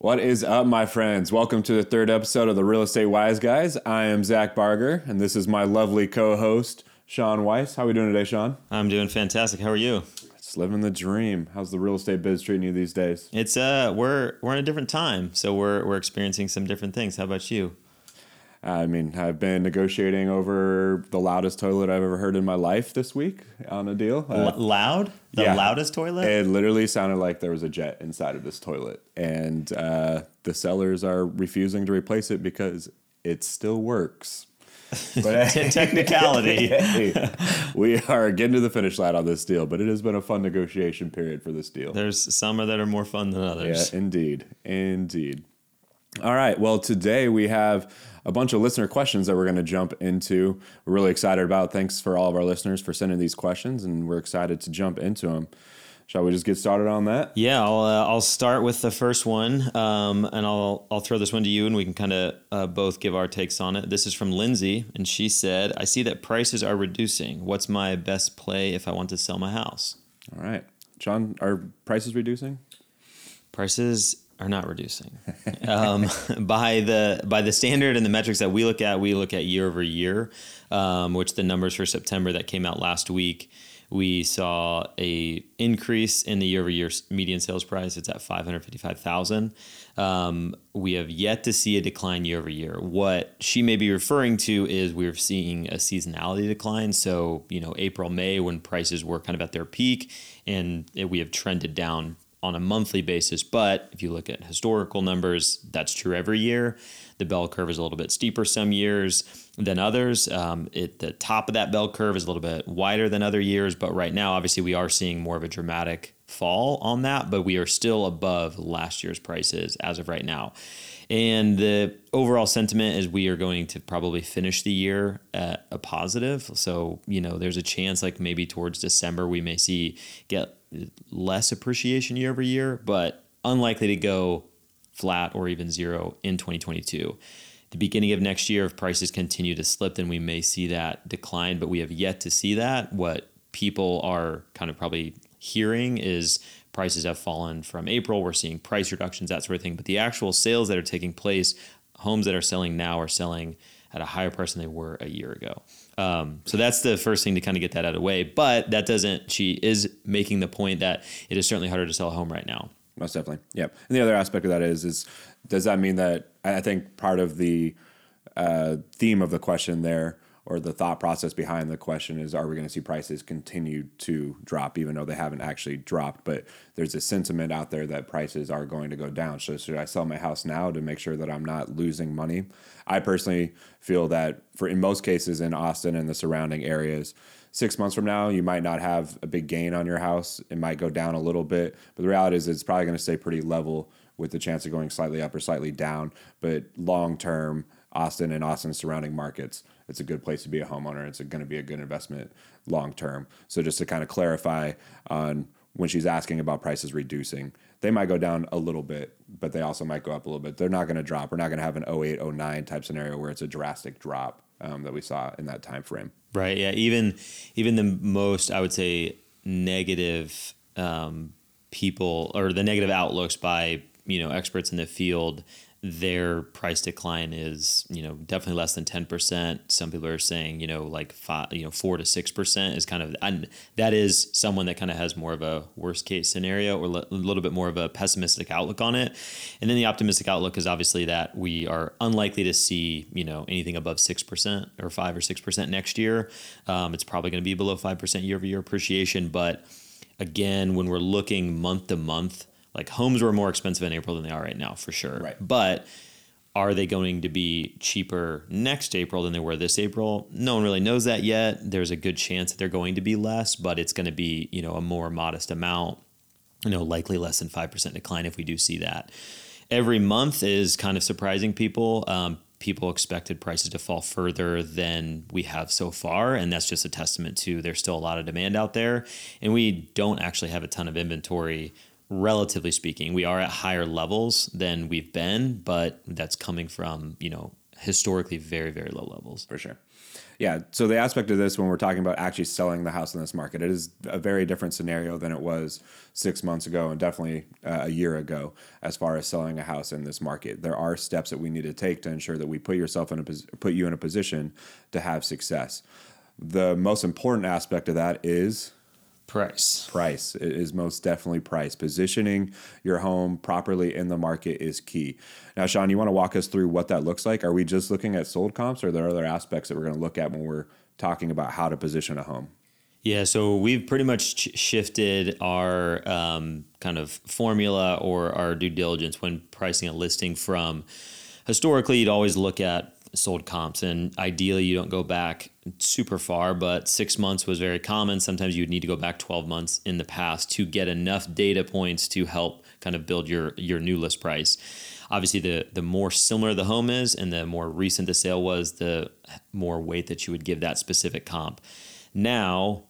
What is up, my friends? Welcome to the third episode of the Real Estate Wise Guys. I am Zac Barger, and this is my lovely co-host Sean Weiss. How are we doing today, Sean? I'm doing fantastic. How are you? Just living the dream. How's the real estate biz treating you these days? It's uh, we're we're in a different time, so we're we're experiencing some different things. How about you? I mean, I've been negotiating over the loudest toilet I've ever heard in my life this week on a deal. Uh, L- loud? The yeah. loudest toilet? It literally sounded like there was a jet inside of this toilet, and uh, the sellers are refusing to replace it because it still works. But technicality. hey, we are getting to the finish line on this deal, but it has been a fun negotiation period for this deal. There's some that are more fun than others. Yeah, indeed, indeed. All right. Well, today we have a bunch of listener questions that we're going to jump into. We're really excited about. Thanks for all of our listeners for sending these questions, and we're excited to jump into them. Shall we just get started on that? Yeah, I'll uh, I'll start with the first one, um, and I'll I'll throw this one to you, and we can kind of uh, both give our takes on it. This is from Lindsay, and she said, "I see that prices are reducing. What's my best play if I want to sell my house?" All right, Sean, are prices reducing? Prices are not reducing. um, by the by the standard and the metrics that we look at, we look at year over year, um, which the numbers for September that came out last week, we saw a increase in the year over year median sales price. It's at five hundred fifty five thousand. Um, we have yet to see a decline year over year. What she may be referring to is we're seeing a seasonality decline. So you know April May when prices were kind of at their peak, and we have trended down on a monthly basis. But if you look at historical numbers, that's true every year. The bell curve is a little bit steeper some years than others. Um, it, the top of that bell curve is a little bit wider than other years. But right now, obviously, we are seeing more of a dramatic fall on that, but we are still above last year's prices as of right now. And the overall sentiment is we are going to probably finish the year at a positive. So, you know, there's a chance like maybe towards December we may see get less appreciation year over year, but unlikely to go flat or even zero in 2022. The beginning of next year, if prices continue to slip, then we may see that decline, but we have yet to see that. What people are kind of probably hearing is prices have fallen from April. We're seeing price reductions, that sort of thing. But the actual sales that are taking place, homes that are selling now are selling at a higher price than they were a year ago. Um, so that's the first thing to kind of get that out of the way. But that doesn't, she is making the point that it is certainly harder to sell a home right now. Most definitely. Yep. And the other aspect of that is, is does that mean that I think part of the uh, theme of the question there or the thought process behind the question is are we going to see prices continue to drop even though they haven't actually dropped? But there's a sentiment out there that prices are going to go down. So should i sell my house now to make sure that i'm not losing money? I personally feel that for in most cases in austin and the surrounding areas six months from now you might not have a big gain on your house. It might go down a little bit but the reality is it's probably going to stay pretty level with the chance of going slightly up or slightly down. But long term austin and austin surrounding markets it's a good place to be a homeowner. It's going to be a good investment long term. So just to kind of clarify on when she's asking about prices reducing, they might go down a little bit, but they also might go up a little bit. They're not going to drop. We're not going to have an 08, 09 type scenario where it's a drastic drop um, that we saw in that time frame. Right. Yeah. Even even the most I would say negative um, people or the negative outlooks by you know experts in the field their price decline is you know definitely less than 10% some people are saying you know like five you know 4 to 6% is kind of and that is someone that kind of has more of a worst case scenario or a little bit more of a pessimistic outlook on it. And then the optimistic outlook is obviously that we are unlikely to see you know anything above 6% or 5 or 6% next year. Um, it's probably going to be below 5% year over year appreciation. But again when we're looking month to month like homes were more expensive in April than they are right now, for sure. Right. But are they going to be cheaper next April than they were this April? No one really knows that yet. There's a good chance that they're going to be less, but it's going to be, you know, a more modest amount, you know, likely less than 5% decline if we do see that. Every month is kind of surprising people. Um, people expected prices to fall further than we have so far. And that's just a testament to there's still a lot of demand out there. And we don't actually have a ton of inventory relatively speaking. We are at higher levels than we've been, but that's coming from, you know, historically very, very low levels. For sure. Yeah. So the aspect of this when we're talking about actually selling the house in this market, it is a very different scenario than it was six months ago and definitely uh, a year ago as far as selling a house in this market. There are steps that we need to take to ensure that we put yourself in a put you in a position to have success. The most important aspect of that is Price. Price it is most definitely price. Positioning your home properly in the market is key. Now, Sean, you want to walk us through what that looks like? Are we just looking at sold comps, or are there other aspects that we're going to look at when we're talking about how to position a home? Yeah, so we've pretty much shifted our um, kind of formula or our due diligence when pricing a listing from historically, you'd always look at sold comps. And ideally, you don't go back super far, but six months was very common. Sometimes you would need to go back 12 months in the past to get enough data points to help kind of build your, your new list price. Obviously, the, the more similar the home is and the more recent the sale was, the more weight that you would give that specific comp. Now,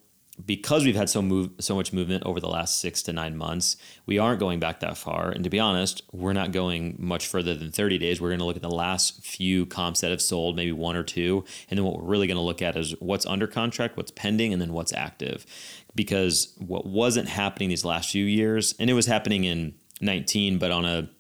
because we've had so move so much movement over the last six to nine months, we aren't going back that far. And to be honest, we're not going much further than 30 days. We're going to look at the last few comps that have sold, maybe one or two, and then what we're really going to look at is what's under contract, what's pending, and then what's active. Because what wasn't happening these last few years, and it was happening in 19, but on a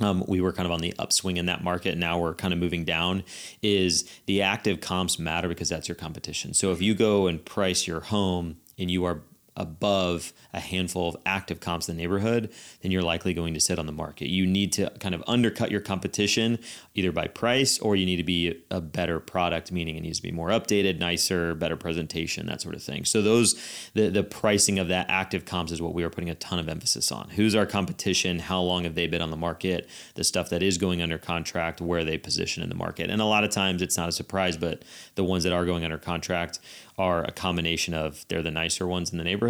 um, we were kind of on the upswing in that market. Now we're kind of moving down. Is the active comps matter because that's your competition. So if you go and price your home and you are above a handful of active comps in the neighborhood, then you're likely going to sit on the market. You need to kind of undercut your competition either by price or you need to be a better product, meaning it needs to be more updated, nicer, better presentation, that sort of thing. So those the the pricing of that active comps is what we are putting a ton of emphasis on. Who's our competition? How long have they been on the market? The stuff that is going under contract, where they position in the market. And a lot of times it's not a surprise, but the ones that are going under contract are a combination of they're the nicer ones in the neighborhood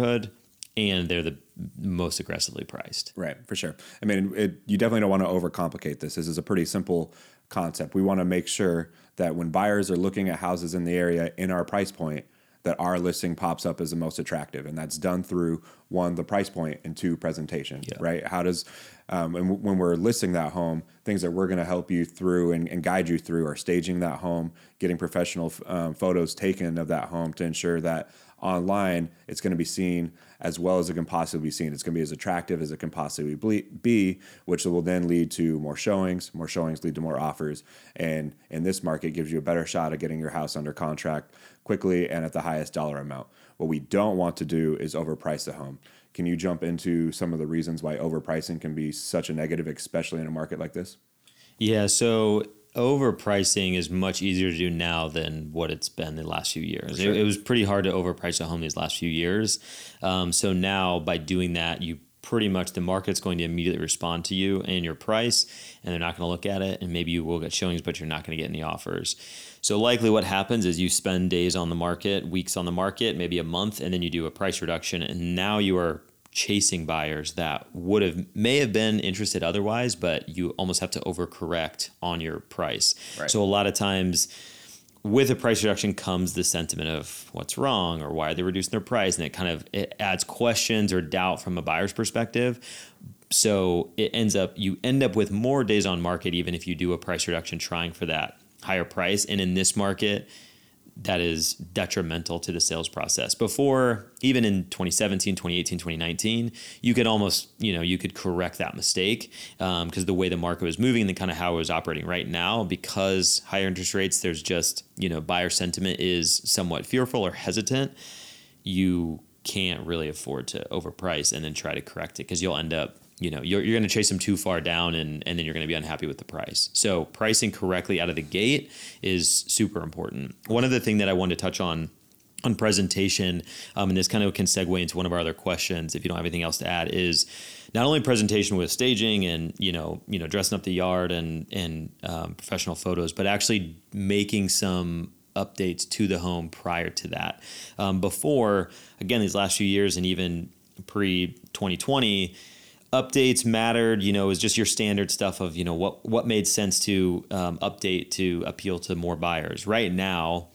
and they're the most aggressively priced. Right, for sure. I mean, it, you definitely don't want to overcomplicate this. This is a pretty simple concept. We want to make sure that when buyers are looking at houses in the area in our price point, that our listing pops up as the most attractive, and that's done through one the price point and two presentation. Yeah. Right? How does um, and w- when we're listing that home, things that we're going to help you through and, and, guide you through are staging that home, getting professional um, photos taken of that home to ensure that online it's going to be seen as well as it can possibly be seen. It's going to be as attractive as it can possibly be, which will then lead to more showings. More showings lead to more offers. And in this market, gives you a better shot at getting your house under contract quickly and at the highest dollar amount. What we don't want to do is overprice the home. Can you jump into some of the reasons why overpricing can be such a negative, especially in a market like this? Yeah, so overpricing is much easier to do now than what it's been the last few years. Sure. It, it, was pretty hard to overprice a home these last few years. Um, so now by doing that, you pretty much the market's going to immediately respond to you and your price, and they're not going to look at it. And maybe you will get showings, but you're not going to get any offers. So likely what happens is you spend days on the market, weeks on the market, maybe a month, and then you do a price reduction, and now you are chasing buyers that would have may have been interested otherwise, but you almost have to overcorrect on your price. Right. So a lot of times with a price reduction comes the sentiment of what's wrong or why they're they reducing their price and it kind of it adds questions or doubt from a buyer's perspective so it ends up you end up with more days on market even if you do a price reduction trying for that higher price and in this market that is detrimental to the sales process. Before, even in 2017, 2018, 2019, you could almost, you know, you could correct that mistake because um, the way the market was moving and the kind of how it was operating right now, because higher interest rates, there's just, you know, buyer sentiment is somewhat fearful or hesitant. You can't really afford to overprice and then try to correct it because you'll end up you know you're, you're going to chase them too far down and, and then you're going to be unhappy with the price. So pricing correctly out of the gate is super important. One other thing that i wanted to touch on on presentation um, and this kind of can segue into one of our other questions if you don't have anything else to add is not only presentation with staging and you know you know dressing up the yard and and um, professional photos but actually making some updates to the home prior to that. Um, before again these last few years and even pre 2020 updates mattered you know it was just your standard stuff of you know what what made sense to um, update to appeal to more buyers. Right now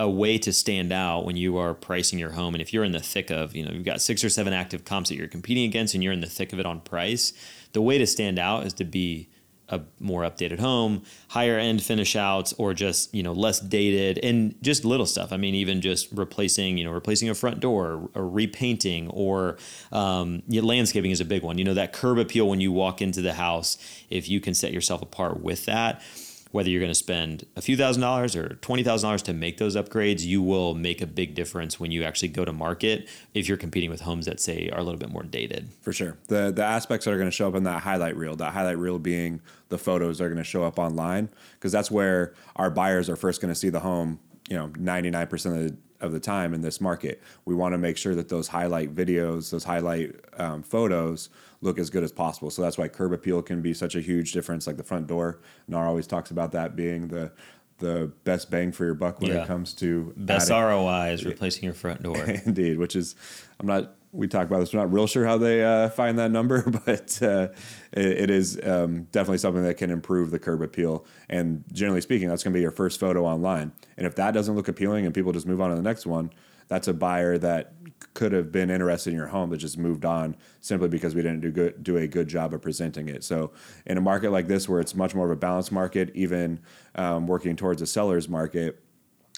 a way to stand out when you are pricing your home and if you're in the thick of you know you've got six or seven active comps that you're competing against and you're in the thick of it on price the way to stand out is to be a more updated home, higher end finish outs, or just you know less dated and just little stuff. I mean, even just replacing you know replacing a front door or repainting or um, yeah, landscaping is a big one. You know that curb appeal when you walk into the house. If you can set yourself apart with that, whether you're going to spend a few thousand dollars or twenty thousand dollars to make those upgrades, you will make a big difference when you actually go to market if you're competing with homes that say are a little bit more dated. For sure, the the aspects that are going to show up in that highlight reel, that highlight reel being the photos that are going to show up online, because that's where our buyers are first going to see the home. You know, ninety nine percent of the of the time in this market. We want to make sure that those highlight videos, those highlight um, photos look as good as possible. So that's why curb appeal can be such a huge difference. Like the front door, NAR always talks about that being the the best bang for your buck when yeah. it comes to best adding. ROI is replacing your front door. Indeed, which is I'm not. We talk about this. We're not real sure how they uh, find that number, but uh, it, it is um, definitely something that can improve the curb appeal. And generally speaking, that's going to be your first photo online. And if that doesn't look appealing, and people just move on to the next one, that's a buyer that could have been interested in your home that just moved on simply because we didn't do good do a good job of presenting it. So in a market like this where it's much more of a balanced market, even um, working towards a seller's market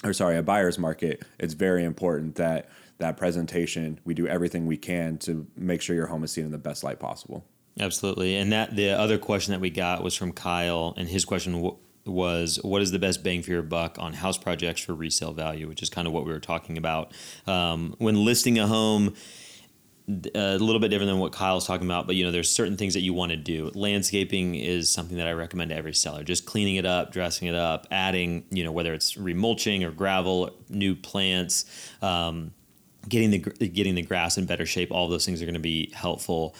or sorry a buyer's market, it's very important that that presentation we do everything we can to make sure your home is seen in the best light possible. Absolutely, and that the other question that we got was from Kyle, and his question was what is the best bang for your buck on house projects for resale value, which is kind of what we were talking about. Um, when listing a home, a little bit different than what Kyle's talking about, but you know, there's certain things that you want to do. Landscaping is something that I recommend to every seller. Just cleaning it up, dressing it up, adding, you know, whether it's remulching or gravel, new plants, um, getting the getting the grass in better shape. All those things are going to be helpful.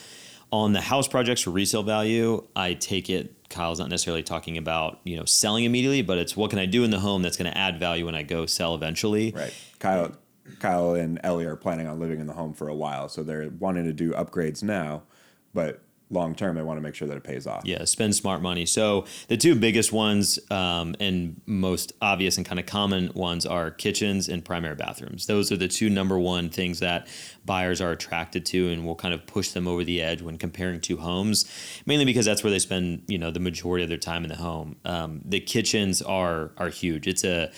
On the house projects for resale value, I take it Kyle's not necessarily talking about you know selling immediately, but it's what can I do in the home that's going to add value when I go sell eventually. Right. Kyle, Kyle and Ellie are planning on living in the home for a while, so they're wanting to do upgrades now, but long term, they want to make sure that it pays off. Yeah, spend smart money. So the two biggest ones um, and most obvious and kind of common ones are kitchens and primary bathrooms. Those are the two number one things that buyers are attracted to and will kind of push them over the edge when comparing two homes, mainly because that's where they spend you know the majority of their time in the home. Um, the kitchens are are huge. It's a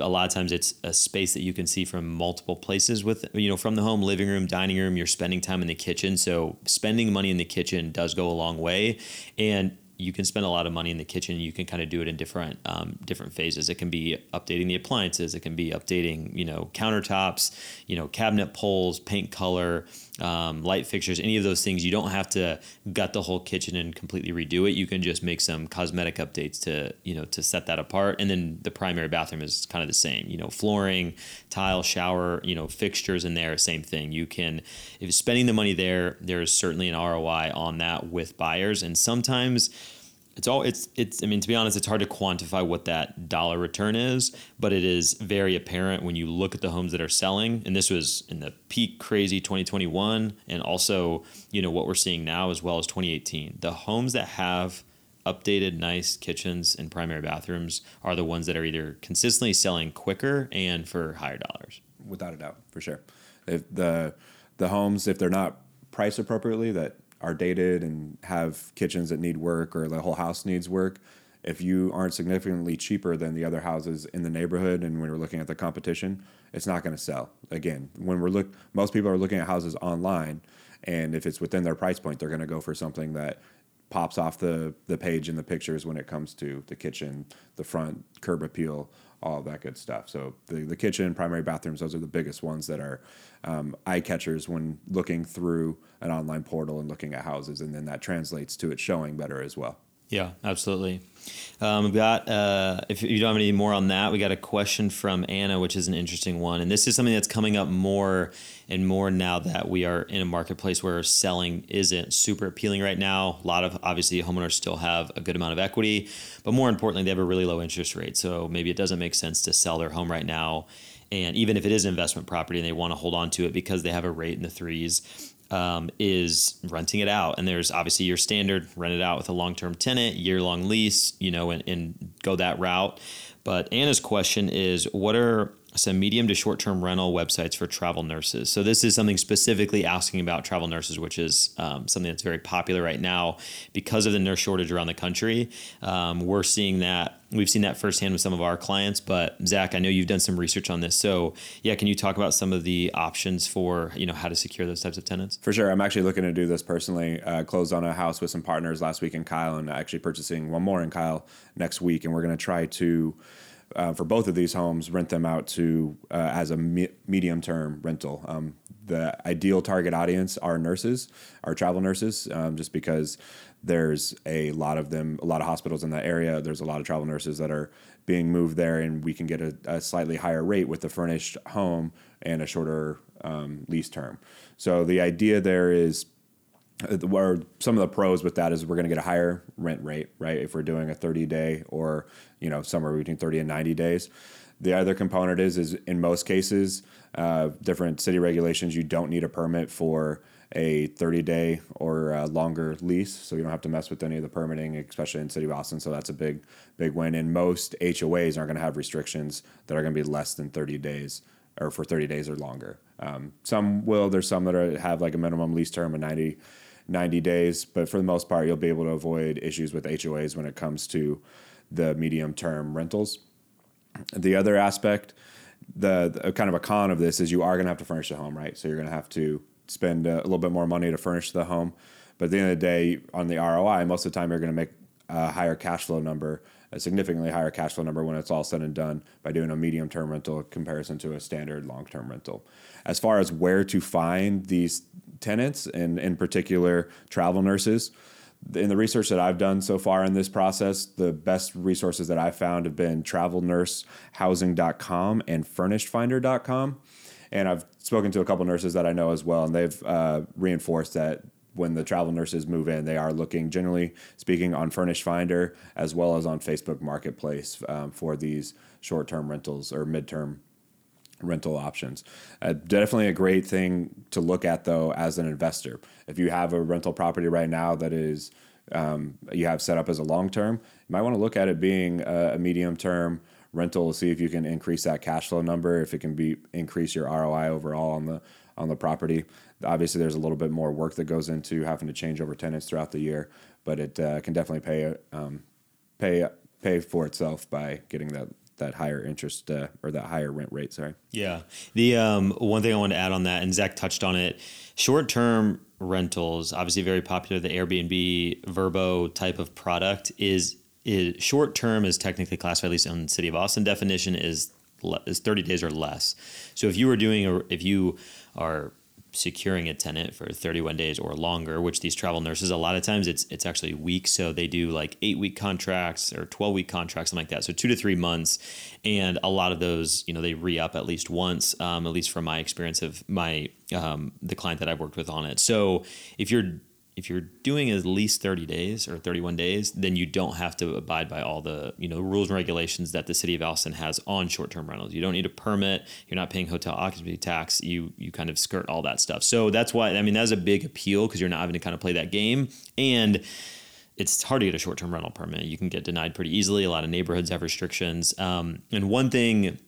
a lot of times it's a space that you can see from multiple places with you know from the home living room dining room you're spending time in the kitchen so spending money in the kitchen does go a long way and you can spend a lot of money in the kitchen. You can kind of do it in different um, different phases. It can be updating the appliances. It can be updating you know countertops, you know cabinet poles, paint color, um, light fixtures, any of those things. You don't have to gut the whole kitchen and completely redo it. You can just make some cosmetic updates to you know to set that apart. And then the primary bathroom is kind of the same. You know flooring, tile, shower, you know fixtures in there, same thing. You can if you're spending the money there, there is certainly an ROI on that with buyers, and sometimes it's all it's it's i mean to be honest it's hard to quantify what that dollar return is but it is very apparent when you look at the homes that are selling. And this was in the peak crazy 2021 and also you know what we're seeing now as well as 2018 the homes that have updated nice kitchens and primary bathrooms are the ones that are either consistently selling quicker and for higher dollars. Without a doubt for sure. If the the homes if they're not priced appropriately that are dated and have kitchens that need work or the whole house needs work, if you aren't significantly cheaper than the other houses in the neighborhood and when we're looking at the competition, it's not going to sell. Again, when we're look most people are looking at houses online and if it's within their price point, they're going to go for something that pops off the the page in the pictures when it comes to the kitchen, the front curb appeal, all that good stuff. So the, the kitchen, primary bathrooms, those are the biggest ones that are um, eye catchers when looking through an online portal and looking at houses, and then that translates to it showing better as well. Yeah, absolutely. Um, we've got, uh, if you don't have any more on that, we got a question from Anna, which is an interesting one. And this is something that's coming up more and more now that we are in a marketplace where selling isn't super appealing right now. A lot of, obviously, homeowners still have a good amount of equity, but more importantly, they have a really low interest rate. So maybe it doesn't make sense to sell their home right now. And even if it is an investment property and they want to hold on to it because they have a rate in the threes, um, is renting it out. And there's obviously your standard rent it out with a long term tenant, year long lease, you know, and, and go that route. But Anna's question is what are some medium to short term rental websites for travel nurses. So, this is something specifically asking about travel nurses, which is um, something that's very popular right now because of the nurse shortage around the country. Um, we're seeing that. We've seen that firsthand with some of our clients. But, Zac, I know you've done some research on this. So, yeah, can you talk about some of the options for you know how to secure those types of tenants? For sure. I'm actually looking to do this personally. Uh, closed on a house with some partners last week in Kyle and actually purchasing one more in Kyle next week. And we're going to try to uh, for both of these homes, rent them out to uh, as a me- medium term rental. Um, the ideal target audience are nurses, are travel nurses, um, just because there's a lot of them, a lot of hospitals in that area. There's a lot of travel nurses that are being moved there, and we can get a, a slightly higher rate with the furnished home and a shorter um, lease term. So the idea there is or some of the pros with that is we're going to get a higher rent rate, right? If we're doing a 30 day or, you know, somewhere between 30 and 90 days. The other component is, is in most cases, uh, different city regulations, you don't need a permit for a 30 day or longer lease. So you don't have to mess with any of the permitting, especially in City of Austin. So that's a big, big win. And most HOAs aren't going to have restrictions that are going to be less than 30 days or for 30 days or longer. Um, some will, there's some that are, have like a minimum lease term of 90 90 days. But for the most part, you'll be able to avoid issues with HOAs when it comes to the medium term rentals. The other aspect, the, the, uh, kind of a con of this is you are going to have to furnish the home, right? So you're going to have to spend a, a, little bit more money to furnish the home. But at the end of the day, on the ROI, most of the time you're going to make a higher cash flow number, a significantly higher cash flow number when it's all said and done by doing a medium term rental comparison to a standard long term rental. As far as where to find these tenants and in particular travel nurses. In the research that I've done so far in this process, the best resources that I've found have been travelnursehousing.com and furnishedfinder.com. And I've spoken to a couple nurses that I know as well, and they've uh, reinforced that when the travel nurses move in, they are looking, generally speaking, on Furnished Finder as well as on Facebook Marketplace um, for these short term rentals or midterm rental options. Uh, definitely a great thing to look at though as an investor. If you have a rental property right now that is um, you have set up as a long term, you might want to look at it being a, a medium term rental to see if you can increase that cash flow number, if it can be increase your ROI overall on the on the property. Obviously, there's a little bit more work that goes into having to change over tenants throughout the year, but it uh, can definitely pay um, pay pay for itself by getting that that higher interest uh, or that higher rent rate. Sorry. Yeah. The um, one thing I want to add on that, and Zac touched on it, short term rentals, obviously very popular. The Airbnb Vrbo type of product is is short term is technically classified at least on the City of Austin definition is is 30 days or less. So if you were doing if you are securing a tenant for 31 days or longer which these travel nurses a lot of times it's it's actually weeks. So they do like 8 week contracts or 12 week contracts something like that. So 2 to 3 months. And a lot of those you know they re-up at least once um, at least from my experience of my um, the client that I've worked with on it. So if you're if you're doing at least 30 days or 31 days, then you don't have to abide by all the you know rules and regulations that the city of Austin has on short-term rentals. You don't need a permit. You're not paying hotel occupancy tax. You you kind of skirt all that stuff. So that's why I mean that's a big appeal because you're not having to kind of play that game and it's hard to get a short-term rental permit. You can get denied pretty easily. A lot of neighborhoods have restrictions. Um, and one thing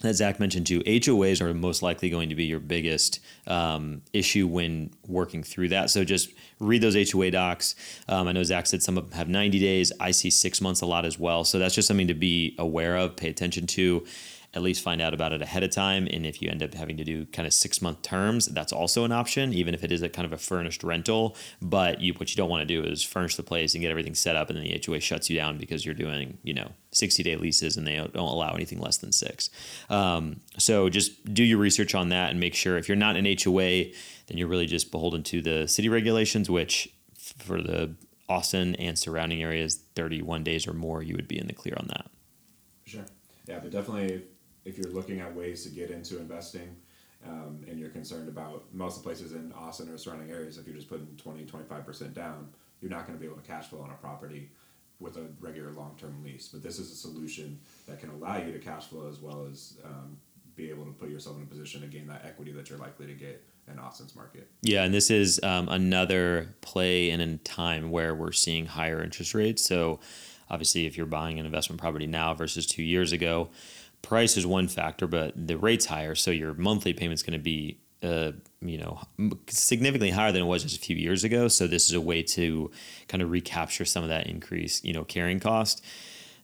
that Zac mentioned too, HOAs are most likely going to be your biggest um, issue when working through that. So just read those HOA docs. Um, I know Zac said some of them have 90 days. I see six months a lot as well. So that's just something to be aware of, pay attention to at least find out about it ahead of time. And if you end up having to do kind of six month terms, that's also an option, even if it is a kind of a furnished rental. But you, what you don't want to do is furnish the place and get everything set up, and then the HOA shuts you down because you're doing, you know, 60 day leases and they don't allow anything less than six. Um, so just do your research on that and make sure if you're not an HOA, then you're really just beholden to the city regulations, which for the Austin and surrounding areas, 31 days or more, you would be in the clear on that. Sure. Yeah, but definitely if you're looking at ways to get into investing um, and you're concerned about most of the places in Austin or surrounding areas, if you're just putting 20, 25% down, you're not going to be able to cash flow on a property with a regular long term lease. But this is a solution that can allow you to cash flow as well as um, be able to put yourself in a position to gain that equity that you're likely to get in Austin's market. Yeah, and this is um, another play in a time where we're seeing higher interest rates. So, obviously, if you're buying an investment property now versus two years ago, price is one factor, but the rate's higher, so your monthly payment's going to be uh, you know significantly higher than it was just a few years ago. So this is a way to kind of recapture some of that increase, you know, carrying cost.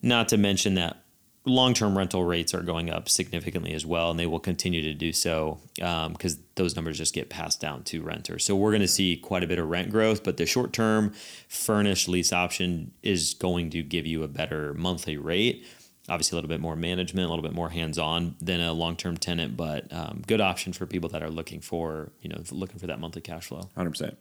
Not to mention that long-term rental rates are going up significantly as well, and they will continue to do so because um, those numbers just get passed down to renters. So we're going to see quite a bit of rent growth, but the short-term furnished lease option is going to give you a better monthly rate. Obviously, a little bit more management, a little bit more hands-on than a long-term tenant, but um, good option for people that are looking for you know looking for that monthly cash flow. Hundred percent.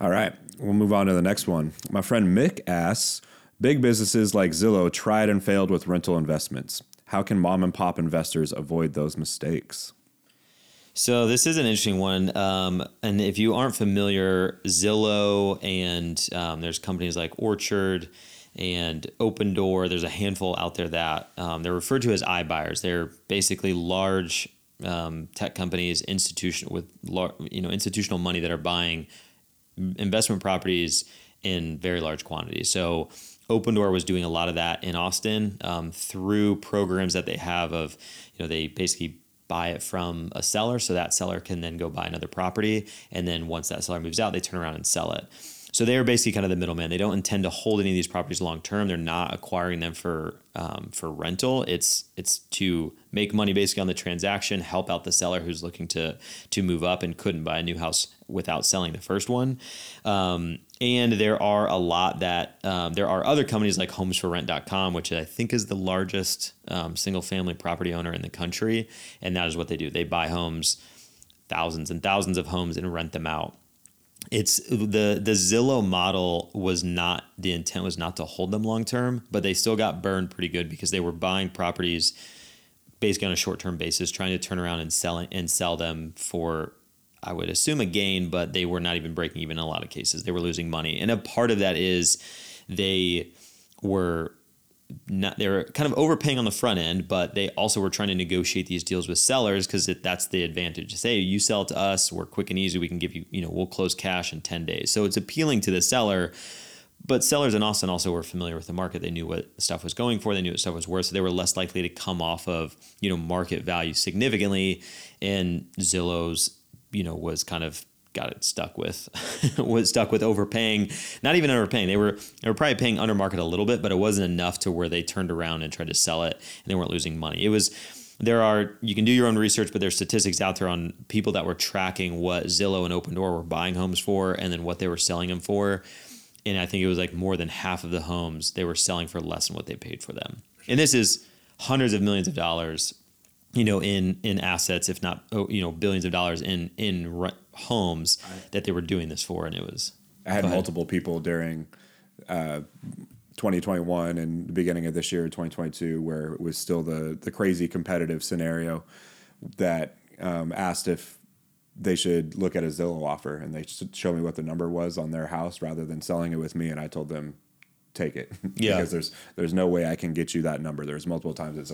All right, we'll move on to the next one. My friend Mick asks Big businesses like Zillow tried and failed with rental investments. How can mom and pop investors avoid those mistakes? So this is an interesting one, um, and if you aren't familiar, Zillow and um, there's companies like Orchard and Opendoor. There's a handful out there that um, they're referred to as iBuyers. They're basically large um, tech companies, institution with you know institutional money that are buying investment properties in very large quantities. So Opendoor was doing a lot of that in Austin um, through programs that they have of, you know, they basically buy it from a seller so that seller can then go buy another property. And then once that seller moves out, they turn around and sell it. So they're basically kind of the middleman. They don't intend to hold any of these properties long term. They're not acquiring them for um, for rental. It's it's to make money basically on the transaction, help out the seller who's looking to to move up and couldn't buy a new house without selling the first one. Um, and there are a lot that um, there are other companies like homesforrent.com which i think is the largest um, single family property owner in the country and that is what they do they buy homes thousands and thousands of homes and rent them out it's the the Zillow model was not the intent was not to hold them long term, but they still got burned pretty good because they were buying properties basically on a short term basis, trying to turn around and sell and sell them for I would assume a gain, but they were not even breaking even in a lot of cases. They were losing money, and a part of that is they were not they were kind of overpaying on the front end, but they also were trying to negotiate these deals with sellers because that's the advantage. To say you sell to us, we're quick and easy. We can give you, you know, we'll close cash in ten days. So it's appealing to the seller. But sellers in Austin also were familiar with the market. They knew what stuff was going for. They knew what stuff was worth. So they were less likely to come off of you know market value significantly. And Zillow's you know was kind of got it stuck with was stuck with overpaying not even overpaying. They were they were probably paying under market a little bit but it wasn't enough to where they turned around and tried to sell it and they weren't losing money. It was there are you can do your own research but there's statistics out there on people that were tracking what zillow and opendoor were buying homes for and then what they were selling them for. And i think it was like more than half of the homes they were selling for less than what they paid for them. And this is hundreds of millions of dollars you know, in in assets, if not oh, you know billions of dollars in in homes that they were doing this for, and it was. I had multiple people during uh, 2021 and the beginning of this year, 2022, where it was still the the crazy competitive scenario that um, asked if they should look at a Zillow offer, and they show me what the number was on their house rather than selling it with me, and I told them take it yeah. because there's there's no way I can get you that number. There's multiple times it's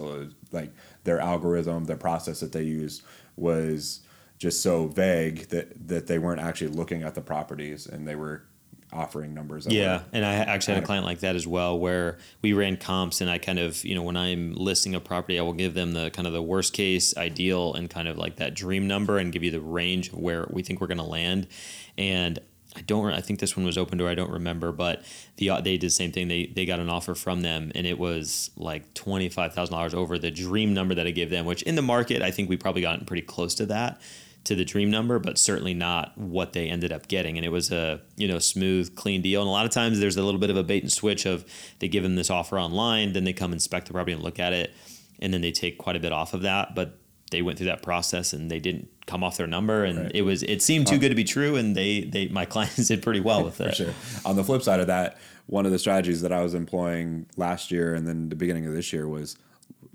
like their algorithm, their process that they use was just so vague that that they weren't actually looking at the properties and they were offering numbers. Yeah, and I actually had a client like that as well, where we ran comps, and I kind of, you know, when I'm listing a property, I will give them the kind of the worst case, ideal, and kind of like that dream number, and give you the range of where we think we're going to land. And I don't. I think this one was Opendoor. I don't remember, but the they did the same thing. They they got an offer from them, and it was like twenty five thousand dollars over the dream number that I gave them. Which in the market, I think we probably gotten pretty close to that, to the dream number, but certainly not what they ended up getting. And it was a you know smooth, clean deal. And a lot of times there's a little bit of a bait and switch of they give them this offer online, then they come inspect the property and look at it, and then they take quite a bit off of that. But they went through that process and they didn't come off their number and right. it was it seemed too good to be true and they they my clients did pretty well with it. sure. On the flip side of that, one of the strategies that I was employing last year and then the beginning of this year was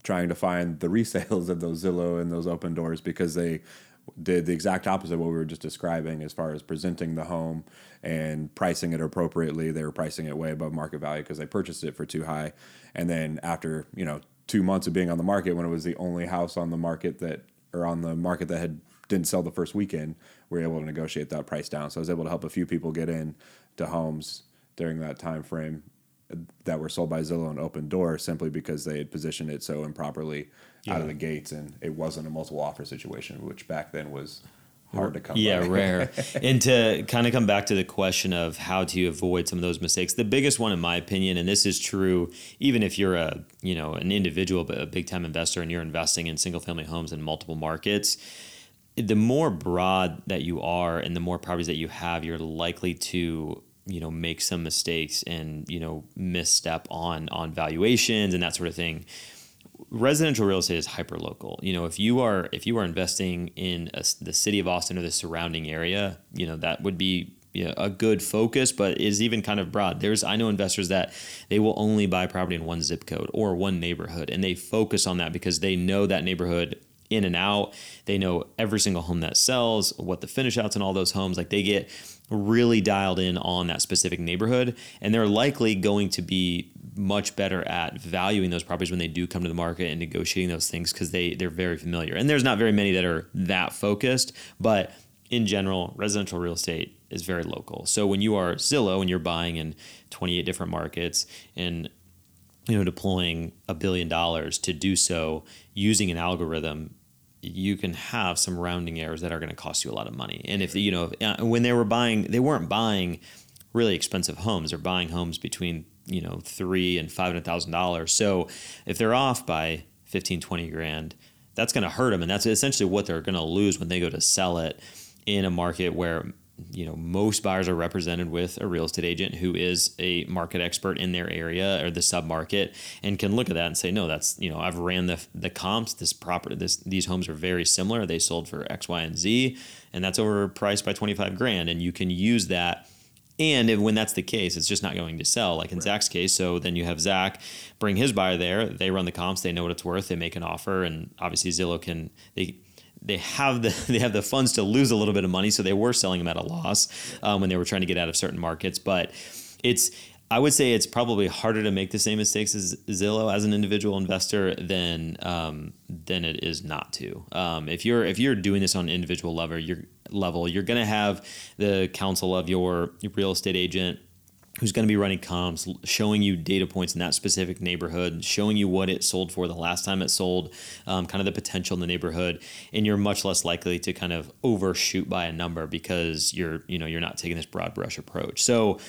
trying to find the resales of those Zillow and those Opendoors because they did the exact opposite of what we were just describing as far as presenting the home and pricing it appropriately. They were pricing it way above market value because they purchased it for too high. And then after, you know, two months of being on the market when it was the only house on the market that or on the market that had didn't sell the first weekend, we were able to negotiate that price down. So I was able to help a few people get in to homes during that time frame that were sold by Zillow and Opendoor simply because they had positioned it so improperly out of the gates, and it wasn't a multiple offer situation, which back then was hard to come. yeah by. rare and to kind of come back to the question of how to avoid some of those mistakes the biggest one in my opinion and this is true even if you're a you know an individual but a big time investor and you're investing in single family homes in multiple markets the more broad that you are and the more properties that you have you're likely to you know make some mistakes and you know misstep on on valuations and that sort of thing residential real estate is hyper local. You know, if you are if you are investing in a, the city of Austin or the surrounding area, you know that would be you know, a good focus, but is even kind of broad. There's I know investors that they will only buy property in one zip code or one neighborhood, and they focus on that because they know that neighborhood in and out. They know every single home that sells, what the finish outs in all those homes. Like they get really dialed in on that specific neighborhood, and they're likely going to be much better at valuing those properties when they do come to the market and negotiating those things because they they're very familiar. And there's not very many that are that focused, but in general, residential real estate is very local. So when you are Zillow and you're buying in 28 different markets and you know deploying a billion dollars to do so using an algorithm you can have some rounding errors that are going to cost you a lot of money. And if you know uh, when they were buying they weren't buying really expensive homes. They're buying homes between you know three and five hundred thousand dollars. So if they're off by 15 20 grand that's going to hurt them and that's essentially what they're going to lose when they go to sell it in a market where you know most buyers are represented with a real estate agent who is a market expert in their area or the sub market and can look at that and say no that's you know I've ran the the comps this property this these homes are very similar they sold for X Y and Z and that's overpriced by 25 grand and you can use that and if, when that's the case, it's just not going to sell, like in Zac's case. So then you have Zac bring his buyer there. They run the comps. They know what it's worth. They make an offer, and obviously Zillow can they they have the they have the funds to lose a little bit of money. So they were selling them at a loss um, when they were trying to get out of certain markets. But it's I would say it's probably harder to make the same mistakes as Zillow as an individual investor than um, than it is not to. Um, if you're if you're doing this on an individual level, you're level, you're going to have the counsel of your real estate agent who's going to be running comps, showing you data points in that specific neighborhood, showing you what it sold for the last time it sold, um, kind of the potential in the neighborhood, and you're much less likely to kind of overshoot by a number because you're you know you're not taking this broad brush approach. So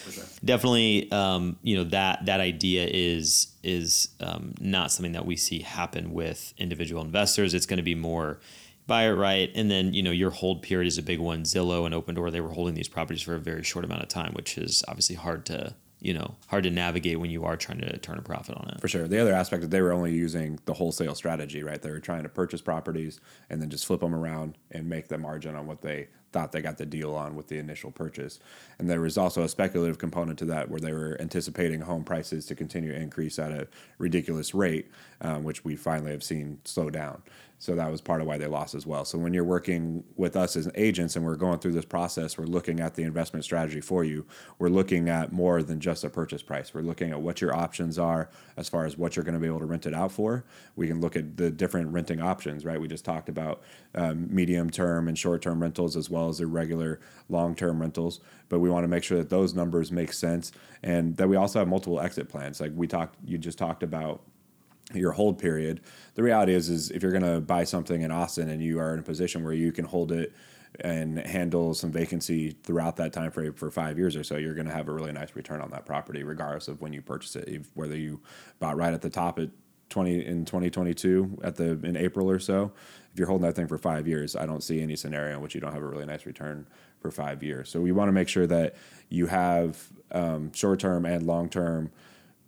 definitely, um, you know that that idea is is um, not something that we see happen with individual investors. It's going to be more buy it right, and then you know your hold period is a big one. Zillow and Opendoor they were holding these properties for a very short amount of time, which is obviously hard to you know hard to navigate when you are trying to turn a profit on it. For sure. The other aspect is they were only using the wholesale strategy, right? They were trying to purchase properties and then just flip them around and make the margin on what they thought they got the deal on with the initial purchase. And there was also a speculative component to that where they were anticipating home prices to continue to increase at a ridiculous rate, um, which we finally have seen slow down. So that was part of why they lost as well. So when you're working with us as agents and we're going through this process, we're looking at the investment strategy for you. We're looking at more than just a purchase price. We're looking at what your options are as far as what you're going to be able to rent it out for. We can look at the different renting options, right? We just talked about um, medium term and short term rentals as well as irregular long term rentals. But we want to make sure that those numbers make sense and that we also have multiple exit plans. Like we talked, you just talked about your hold period. The reality is, is if you're going to buy something in Austin and you are in a position where you can hold it and handle some vacancy throughout that time frame for five years or so, you're going to have a really nice return on that property, regardless of when you purchase it. Whether you bought right at the top at 20 in 2022 at the in April or so, if you're holding that thing for five years, I don't see any scenario in which you don't have a really nice return for five years. So we want to make sure that you have um, short term and long term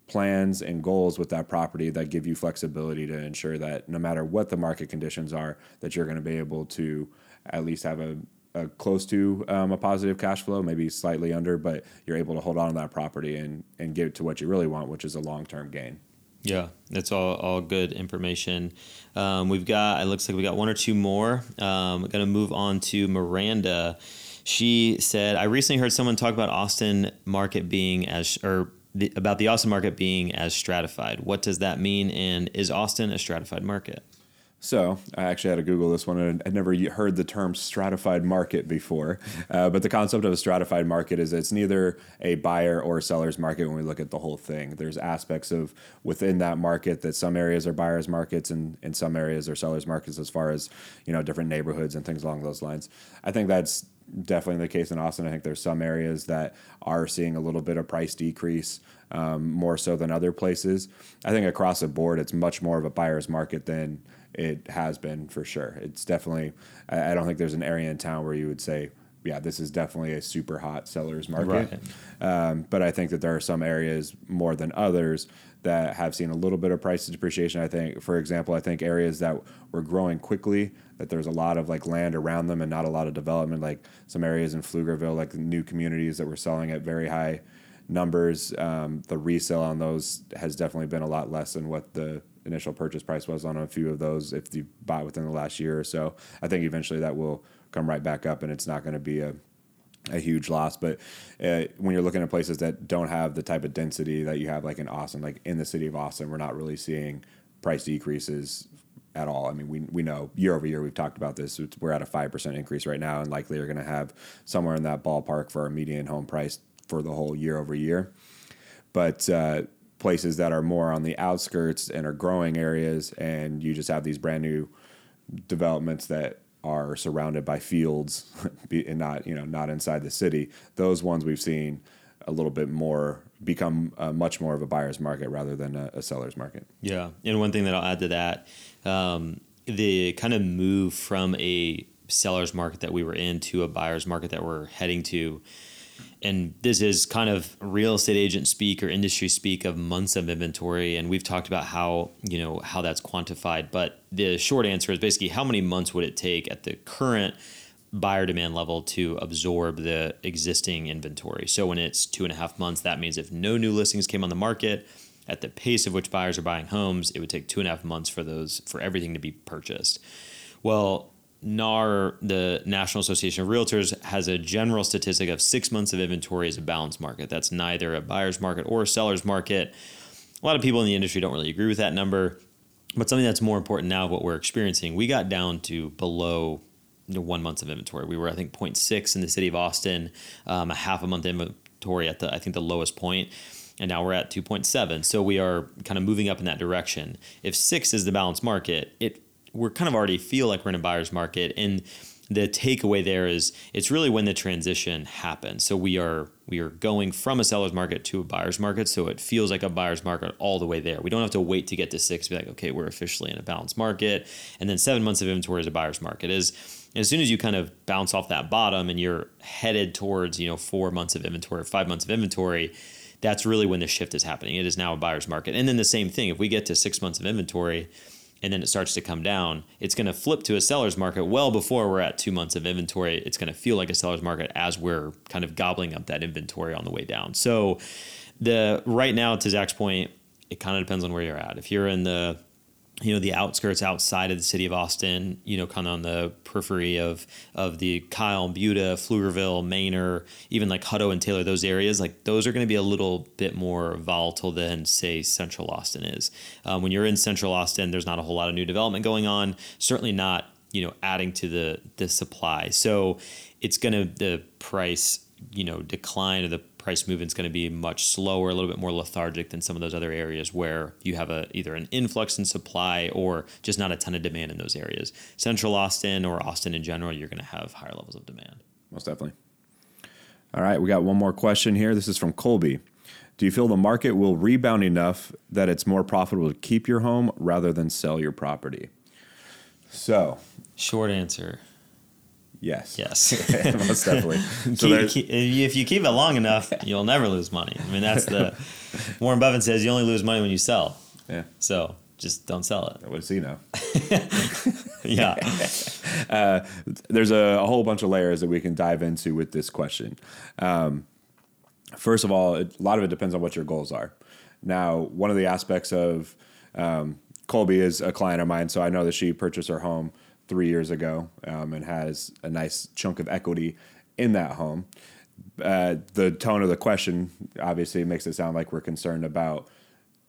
plans and goals with that property that give you flexibility to ensure that no matter what the market conditions are, that you're going to be able to at least have a, a close to um, a positive cash flow, maybe slightly under, but you're able to hold on to that property and, and get to what you really want, which is a long term gain. Yeah, that's all, all good information. Um, we've got, it looks like we got one or two more. Um, going to move on to Miranda. She said, I recently heard someone talk about Austin market being as, or the, about the Austin market being as stratified. What does that mean? And is Austin a stratified market? So I actually had to Google this one, and I'd never heard the term stratified market before. Uh, but the concept of a stratified market is it's neither a buyer or a seller's market when we look at the whole thing. There's aspects of within that market that some areas are buyers markets and in some areas are sellers markets as far as you know different neighborhoods and things along those lines. I think that's definitely the case in Austin. I think there's some areas that are seeing a little bit of price decrease um, more so than other places. I think across the board, it's much more of a buyer's market than it has been for sure. It's definitely. I don't think there's an area in town where you would say, yeah, this is definitely a super hot seller's market. Right. Um, but I think that there are some areas more than others that have seen a little bit of price depreciation. I think, for example, I think areas that were growing quickly, that there's a lot of like land around them and not a lot of development, like some areas in Pflugerville, like new communities that were selling at very high numbers. Um, the resale on those has definitely been a lot less than what the initial purchase price was on a few of those if you buy within the last year or so. I think eventually that will come right back up and it's not going to be a a huge loss. But uh, when you're looking at places that don't have the type of density that you have, like in Austin, like in the city of Austin, we're not really seeing price decreases at all. I mean, we, we know year over year, we've talked about this. We're at a 5% increase right now, and likely are going to have somewhere in that ballpark for our median home price for the whole year over year. But uh, places that are more on the outskirts and are growing areas, and you just have these brand new developments that are surrounded by fields and not you know not inside the city. Those ones we've seen a little bit more become uh, much more of a buyer's market rather than a, a, seller's market. Yeah, and one thing that I'll add to that, um, the kind of move from a seller's market that we were in to a buyer's market that we're heading to and this is kind of real estate agent speak or industry speak of months of inventory. And we've talked about how you know how that's quantified. But the short answer is basically how many months would it take at the current buyer demand level to absorb the existing inventory? So when it's two and a half months that means if no new listings came on the market at the pace of which buyers are buying homes it would take two and a half months for those for everything to be purchased. Well NAR, the National Association of Realtors, has a general statistic of six months of inventory is a balanced market. That's neither a buyer's market or a seller's market. A lot of people in the industry don't really agree with that number, but something that's more important now, of what we're experiencing, we got down to below one month of inventory. We were, I think, 0.6 in the city of Austin, um, a half a month inventory at the, I think, the lowest point and now we're at 2.7 so we are kind of moving up in that direction if six is the balanced market it we're kind of already feel like we're in a buyer's market and the takeaway there is it's really when the transition happens. So we are we are going from a seller's market to a buyer's market. So it feels like a buyer's market all the way there. We don't have to wait to get to six to be like, okay, we're officially in a balanced market. And then seven months of inventory is a buyer's market. Is as soon as you kind of bounce off that bottom and you're headed towards, you know, four months of inventory, five months of inventory, that's really when the shift is happening. It is now a buyer's market. And then the same thing, if we get to six months of inventory, and then it starts to come down, it's going to flip to a seller's market well before we're at two months of inventory. It's going to feel like a seller's market as we're kind of gobbling up that inventory on the way down. So, the right now, to Zac's point, it kind of depends on where you're at. If you're in the you know the outskirts outside of the city of Austin, you know, kind of on the periphery of of the Kyle, Buda, Pflugerville, Manor, even like Hutto and Taylor, those areas, like those are going to be a little bit more volatile than say Central Austin is. Um, when you're in Central Austin, there's not a whole lot of new development going on. Certainly not, you know, adding to the the supply. So it's going to the price, you know, decline or the price movement's going to be much slower, a little bit more lethargic than some of those other areas where you have a either an influx in supply or just not a ton of demand in those areas. Central Austin or Austin in general, you're going to have higher levels of demand. Most definitely. All right, we got one more question here. This is from Colby. Do you feel the market will rebound enough that it's more profitable to keep your home rather than sell your property? So, short answer Yes. Yes. Most definitely. So keep, if you keep it long enough, you'll never lose money. I mean, that's the Warren Buffett says you only lose money when you sell. Yeah. So just don't sell it. What does he know? yeah. Uh, there's a, a, whole bunch of layers that we can dive into with this question. Um, first of all, it, a lot of it depends on what your goals are. Now, one of the aspects of um, Colby is a client of mine, so I know that she purchased her home three years ago um, and has a nice chunk of equity in that home. Uh, the tone of the question obviously makes it sound like we're concerned about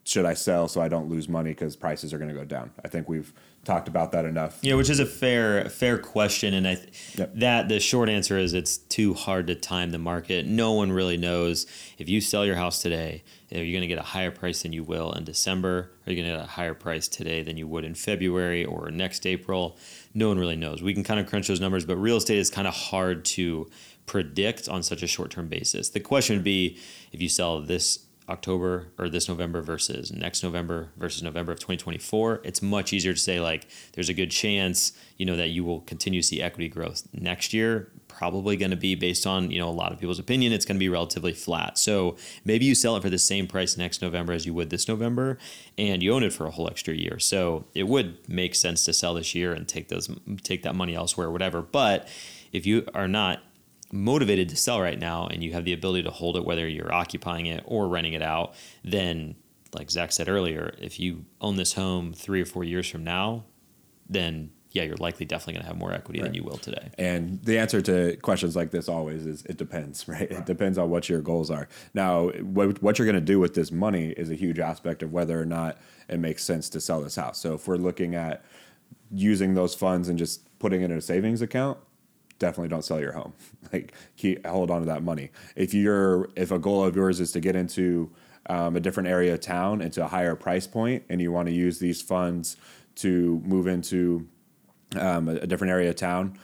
should I sell so I don't lose money because prices are going to go down? I think we've talked about that enough. Yeah, which is a fair fair question, and I th- Yep. that the short answer is it's too hard to time the market. No one really knows if you sell your house today, are you going to get a higher price than you will in December? Are you going to get a higher price today than you would in February or next April? No one really knows. We can kind of crunch those numbers, but real estate is kind of hard to predict on such a short term basis. The question would be if you sell this October or this November versus next November versus November of 2024, it's much easier to say like there's a good chance, you know, that you will continue to see equity growth next year. Probably going to be based on, you know, a lot of people's opinion, it's going to be relatively flat. So maybe you sell it for the same price next November as you would this November and you own it for a whole extra year. So it would make sense to sell this year and take those take that money elsewhere, whatever. But if you are not motivated to sell right now and you have the ability to hold it whether you're occupying it or renting it out then like Zac said earlier if you own this home three or four years from now then yeah you're likely definitely going to have more equity than you will today And the answer to questions like this always is it depends, right? It depends on what your goals are. Now, what, what you're going to do with this money is a huge aspect of whether or not it makes sense to sell this house. So if we're looking at using those funds and just putting it in a savings account, definitely don't sell your home. Like keep hold on to that money. If you're if a goal of yours is to get into um, a different area of town into a higher price point, and you want to use these funds to move into um, a, a different area of town,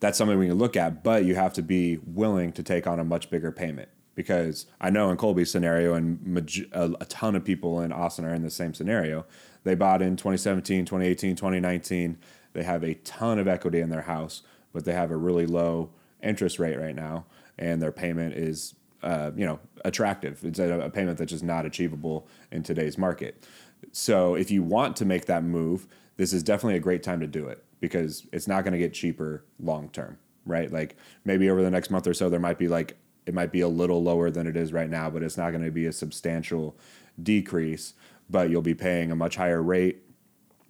that's something we can look at. But you have to be willing to take on a much bigger payment because I know in Colby's scenario and a ton of people in Austin are in the same scenario. They bought in 2017, 2018, 2019. They have a ton of equity in their house, but they have a really low interest rate right now, and their payment is, uh, you know, attractive. It's a, a payment that's just not achievable in today's market. So if you want to make that move, this is definitely a great time to do it because it's not going to get cheaper long term, right? Like maybe over the next month or so, there might be like it might be a little lower than it is right now, but it's not going to be a substantial decrease. But you'll be paying a much higher rate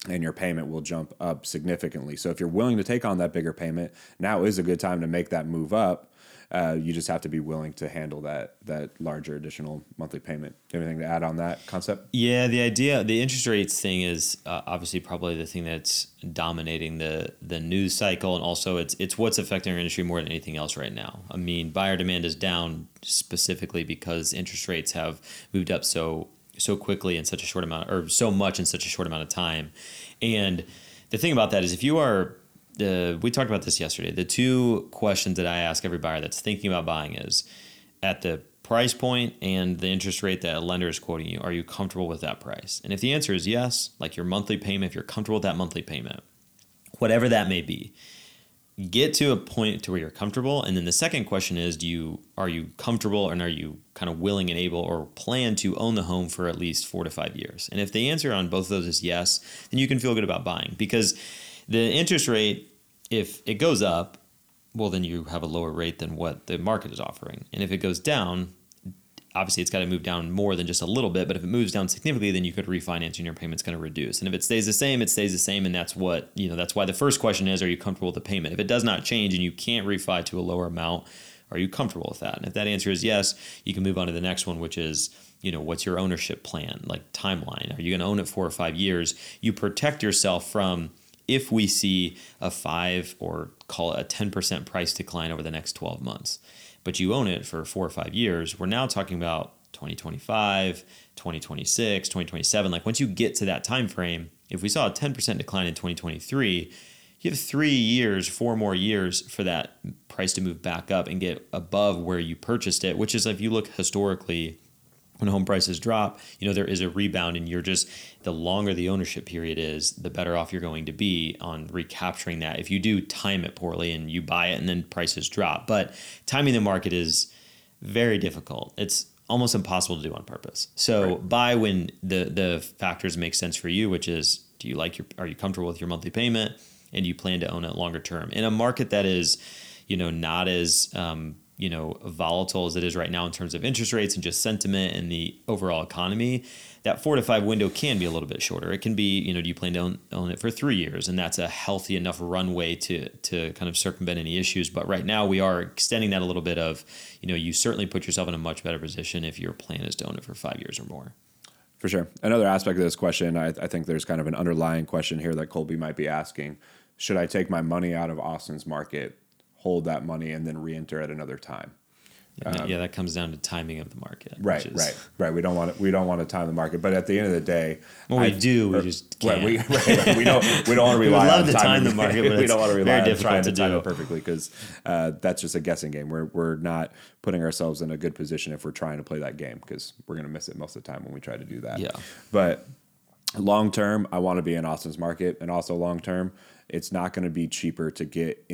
and your payment will jump up significantly. So if you're willing to take on that bigger payment, now is a good time to make that move up. Uh, you just have to be willing to handle that that larger additional monthly payment. Anything to add on that concept? Yeah, the idea, the interest rates thing is uh, obviously probably the thing that's dominating the the news cycle, and also it's it's what's affecting our industry more than anything else right now. I mean, buyer demand is down specifically because interest rates have moved up so so quickly in such a short amount, or so much in such a short amount of time. And the thing about that is, if you are the we talked about this yesterday. The two questions that I ask every buyer that's thinking about buying is at the price point and the interest rate that a lender is quoting you, are you comfortable with that price? And if the answer is yes, like your monthly payment, if you're comfortable with that monthly payment, whatever that may be, get to a point to where you're comfortable. And then the second question is, do you are you comfortable and are you kind of willing and able or plan to own the home for at least four to five years? And if the answer on both of those is yes, then you can feel good about buying because the interest rate, if it goes up, well, then you have a lower rate than what the market is offering. And if it goes down, obviously it's got to move down more than just a little bit. But if it moves down significantly, then you could refinance and your payment's going to reduce. And if it stays the same, it stays the same. And that's what, you know, that's why the first question is, are you comfortable with the payment? If it does not change and you can't refi to a lower amount, are you comfortable with that? And if that answer is yes, you can move on to the next one, which is, you know, what's your ownership plan, like timeline? Are you going to own it four or five years? You protect yourself from if we see a five or call it a 10% price decline over the next 12 months, but you own it for four or five years, we're now talking about 2025, 2026, 2027. Like once you get to that time frame, if we saw a 10% decline in 2023, you have three years, four more years for that price to move back up and get above where you purchased it, which is if you look historically when home prices drop, you know, there is a rebound and you're just the longer the ownership period is, the better off you're going to be on recapturing that. If you do time it poorly and you buy it and then prices drop. But timing the market is very difficult. It's almost impossible to do on purpose. So Right. buy when the the factors make sense for you, which is do you like your are you comfortable with your monthly payment and you plan to own it longer term in a market that is, you know, not as um, you know volatile as it is right now in terms of interest rates and just sentiment and the overall economy. That four to five window can be a little bit shorter. It can be, you know, do you plan to own, own it for three years, and that's a healthy enough runway to to kind of circumvent any issues. But right now, we are extending that a little bit. Of, you know, you certainly put yourself in a much better position if your plan is to own it for five years or more. For sure. Another aspect of this question, I, I think there's kind of an underlying question here that Colby might be asking. Should I take my money out of Austin's market, hold that money, and then re-enter at another time? Um, yeah, that comes down to timing of the market. Right, is, right, right. We don't want to, we don't want to time the market, but at the end of the day, well, we do. We just can't. Right, we, right, right, we don't. We don't want to rely. we love on to time the market, but we don't want to rely on trying to, to time it perfectly because uh, that's just a guessing game. We're we're not putting ourselves in a good position if we're trying to play that game because we're going to miss it most of the time when we try to do that. Yeah, but long term, I want to be in Austin's market, and also long term, it's not going to be cheaper to get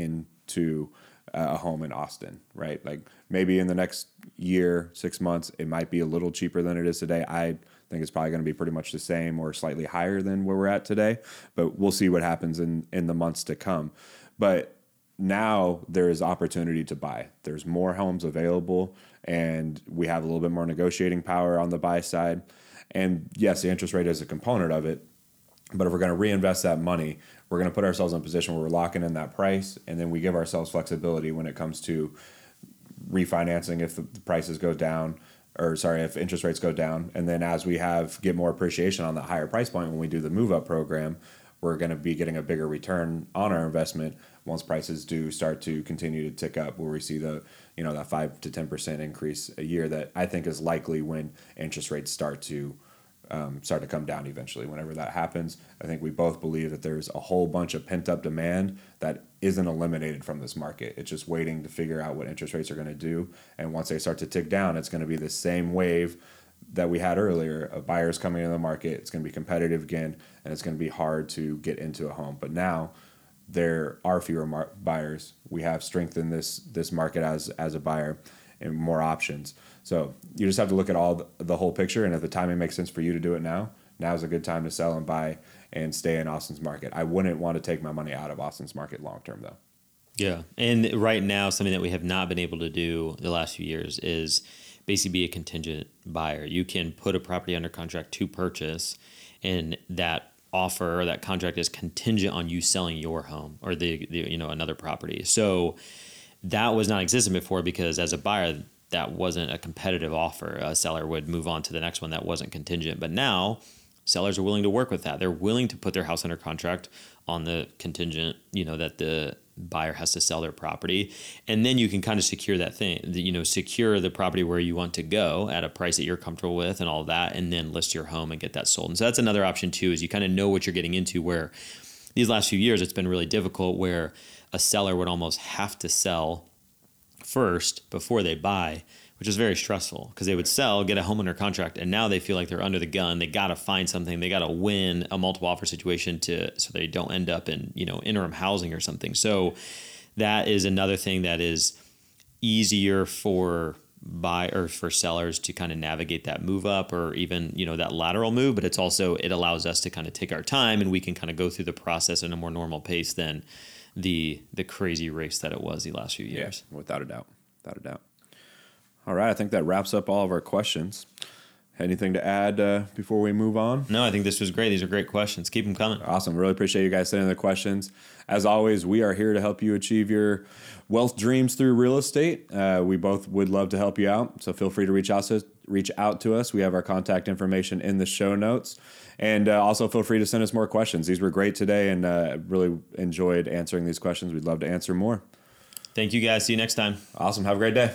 into uh, a home in Austin, right? Like maybe in the next year, six months, it might be a little cheaper than it is today. I think it's probably going to be pretty much the same or slightly higher than where we're at today, but we'll see what happens in in the months to come. But now there is opportunity to buy. There's more homes available, and we have a little bit more negotiating power on the buy side. And yes, the interest rate is a component of it, but if we're going to reinvest that money, we're going to put ourselves in a position where we're locking in that price, and then we give ourselves flexibility when it comes to refinancing if the prices go down, or sorry, if interest rates go down, and then as we have get more appreciation on that higher price point when we do the move up program, we're going to be getting a bigger return on our investment once prices do start to continue to tick up, where we see the you know that five to ten percent increase a year that I think is likely when interest rates start to um, start to come down eventually. Whenever that happens, I think we both believe that there's a whole bunch of pent up demand that isn't eliminated from this market. It's just waiting to figure out what interest rates are going to do. And once they start to tick down, it's going to be the same wave that we had earlier of buyers coming into the market. It's going to be competitive again, and it's going to be hard to get into a home. But now there are fewer mar- buyers. We have strength in this this market as as a buyer and more options. So you just have to look at all the, the whole picture, and if the timing makes sense for you to do it now, now is a good time to sell and buy and stay in Austin's market. I wouldn't want to take my money out of Austin's market long term though. Yeah, and right now something that we have not been able to do the last few years is basically be a contingent buyer. You can put a property under contract to purchase, and that offer or that contract is contingent on you selling your home or the, the you know another property. So that was not existent before because as a buyer that wasn't a competitive offer. A seller would move on to the next one that wasn't contingent. But now sellers are willing to work with that. They're willing to put their house under contract on the contingent, you know, that the buyer has to sell their property. And then you can kind of secure that thing, you know, secure the property where you want to go at a price that you're comfortable with and all that, and then list your home and get that sold. And so that's another option too, is you kind of know what you're getting into where these last few years it's been really difficult where a seller would almost have to sell first before they buy, which is very stressful because they would sell, get a home under contract, and now they feel like they're under the gun. They got to find something. They got to win a multiple offer situation to so they don't end up in you know interim housing or something. So that is another thing that is easier for buy or for sellers to kind of navigate that move up or even you know that lateral move but it's also it allows us to kind of take our time and we can kind of go through the process in a more normal pace than the the crazy race that it was the last few years. Yeah, without a doubt, without a doubt. All right, I think that wraps up all of our questions. Anything to add uh, before we move on? No, I think this was great. These are great questions. Keep them coming. Awesome. Really appreciate you guys sending the questions. As always, we are here to help you achieve your wealth dreams through real estate. Uh, we both would love to help you out, so feel free to reach out to reach out to us. We have our contact information in the show notes. And uh, also feel free to send us more questions. These were great today and uh, really enjoyed answering these questions. We'd love to answer more. Thank you guys. See you next time. Awesome. Have a great day.